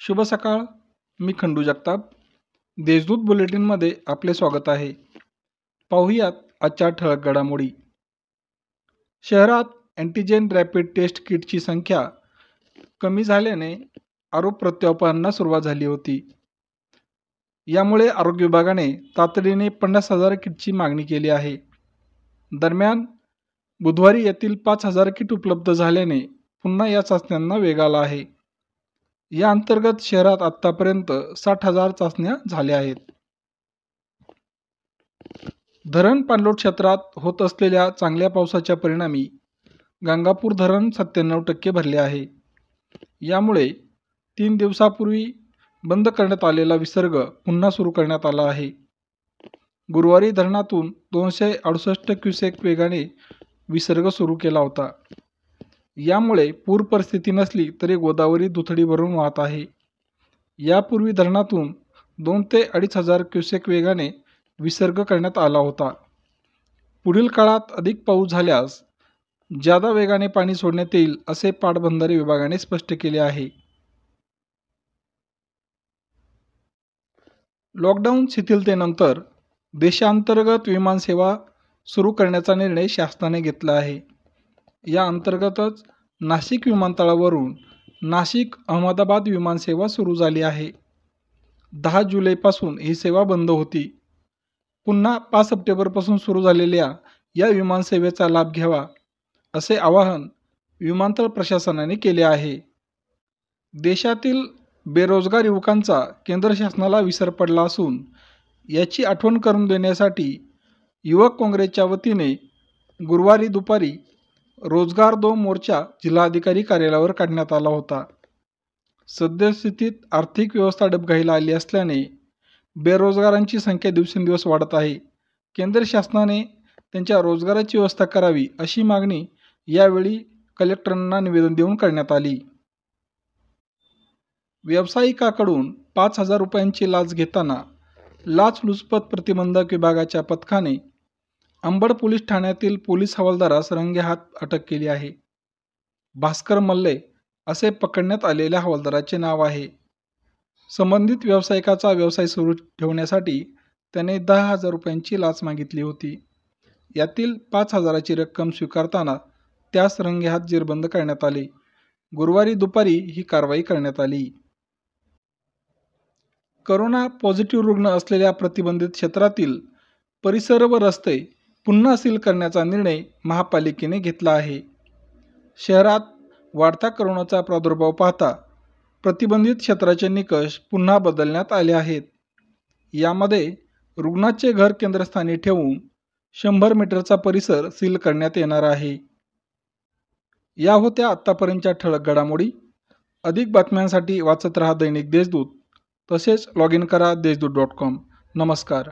शुभ सकाळ. मी खंडू जगताप. देशदूत बुलेटिनमध्ये आपले स्वागत आहे. पाहूयात आजच्या ठळक घडामोडी. शहरात अँटीजेन रॅपिड टेस्ट किटची संख्या कमी झाल्याने आरोप प्रत्यारोपांना सुरुवात झाली होती. यामुळे आरोग्य विभागाने तातडीने पन्नास हजार किटची मागणी केली आहे. दरम्यान बुधवारी येथील पाच हजार किट उपलब्ध झाल्याने पुन्हा या चाचण्यांना वेग आला आहे. या अंतर्गत शहरात आतापर्यंत साठ हजार चाचण्या झाल्या आहेत. धरण पाणलोट क्षेत्रात होत असलेल्या चांगल्या पावसाच्या परिणामी गंगापूर धरण सत्त्याण्णव टक्के भरले आहे. यामुळे तीन दिवसापूर्वी बंद करण्यात आलेला विसर्ग पुन्हा सुरू करण्यात आला आहे. गुरुवारी धरणातून दोनशे अडुसष्ट क्युसेक वेगाने विसर्ग सुरू केला होता. यामुळे पूर परिस्थिती नसली तरी गोदावरी दुथडी भरून वाहत आहे. यापूर्वी धरणातून दोन ते अडीच हजार क्युसेक वेगाने विसर्ग करण्यात आला होता. पुढील काळात अधिक पाऊस झाल्यास जादा वेगाने पाणी सोडण्यात येईल असे पाटबंधारे विभागाने स्पष्ट केले आहे. लॉकडाऊन शिथिलतेनंतर देशांतर्गत विमानसेवा सुरू करण्याचा निर्णय शासनाने घेतला आहे. या अंतर्गतच नाशिक विमानतळावरून नाशिक अहमदाबाद विमानसेवा सुरू झाली आहे. दहा जुलैपासून ही सेवा बंद होती. पुन्हा पाच सप्टेंबरपासून सुरू झालेल्या या विमानसेवेचा लाभ घ्यावा असे आवाहन विमानतळ प्रशासनाने केले आहे. देशातील बेरोजगार युवकांचा केंद्र शासनाला विसर पडला असून याची आठवण करून देण्यासाठी युवक काँग्रेसच्या वतीने गुरुवारी दुपारी रोजगार दो मोर्चा जिल्हाधिकारी कार्यालयावर काढण्यात आला होता. सद्यस्थितीत आर्थिक व्यवस्था डबघाईला आली असल्याने बेरोजगारांची संख्या दिवसेंदिवस वाढत आहे. केंद्र शासनाने त्यांच्या रोजगाराची व्यवस्था करावी अशी मागणी यावेळी कलेक्टरांना निवेदन देऊन करण्यात आली. व्यावसायिकाकडून पाच हजार रुपयांची लाच घेताना लाचलुचपत प्रतिबंधक विभागाच्या पथकाने अंबड पोलीस ठाण्यातील पोलीस हवालदारास रंगेहात अटक केली आहे. भास्कर मल्ले असे पकडण्यात आलेल्या हवालदाराचे नाव आहे. संबंधित व्यावसायिकाचा व्यवसाय सुरू ठेवण्यासाठी त्याने दहा हजार रुपयांची लाच मागितली होती. यातील पाच हजाराची रक्कम स्वीकारताना त्यास रंगेहात जेरबंद करण्यात आले. गुरुवारी दुपारी ही कारवाई करण्यात आली. करोना पॉझिटिव्ह रुग्ण असलेल्या प्रतिबंधित क्षेत्रातील परिसर व रस्ते पुन्हा सील करण्याचा निर्णय महापालिकेने घेतला आहे. शहरात वाढता करोनाचा प्रादुर्भाव पाहता प्रतिबंधित क्षेत्राचे निकष पुन्हा बदलण्यात आले आहेत. यामध्ये रुग्णाचे घर केंद्रस्थानी ठेवून शंभर मीटरचा परिसर सील करण्यात येणार आहे. या होत्या आत्तापर्यंतच्या ठळक घडामोडी. अधिक बातम्यांसाठी वाचत रहा दैनिक देशदूत तसेच लॉग इन करा देशदूत डॉट कॉम नमस्कार.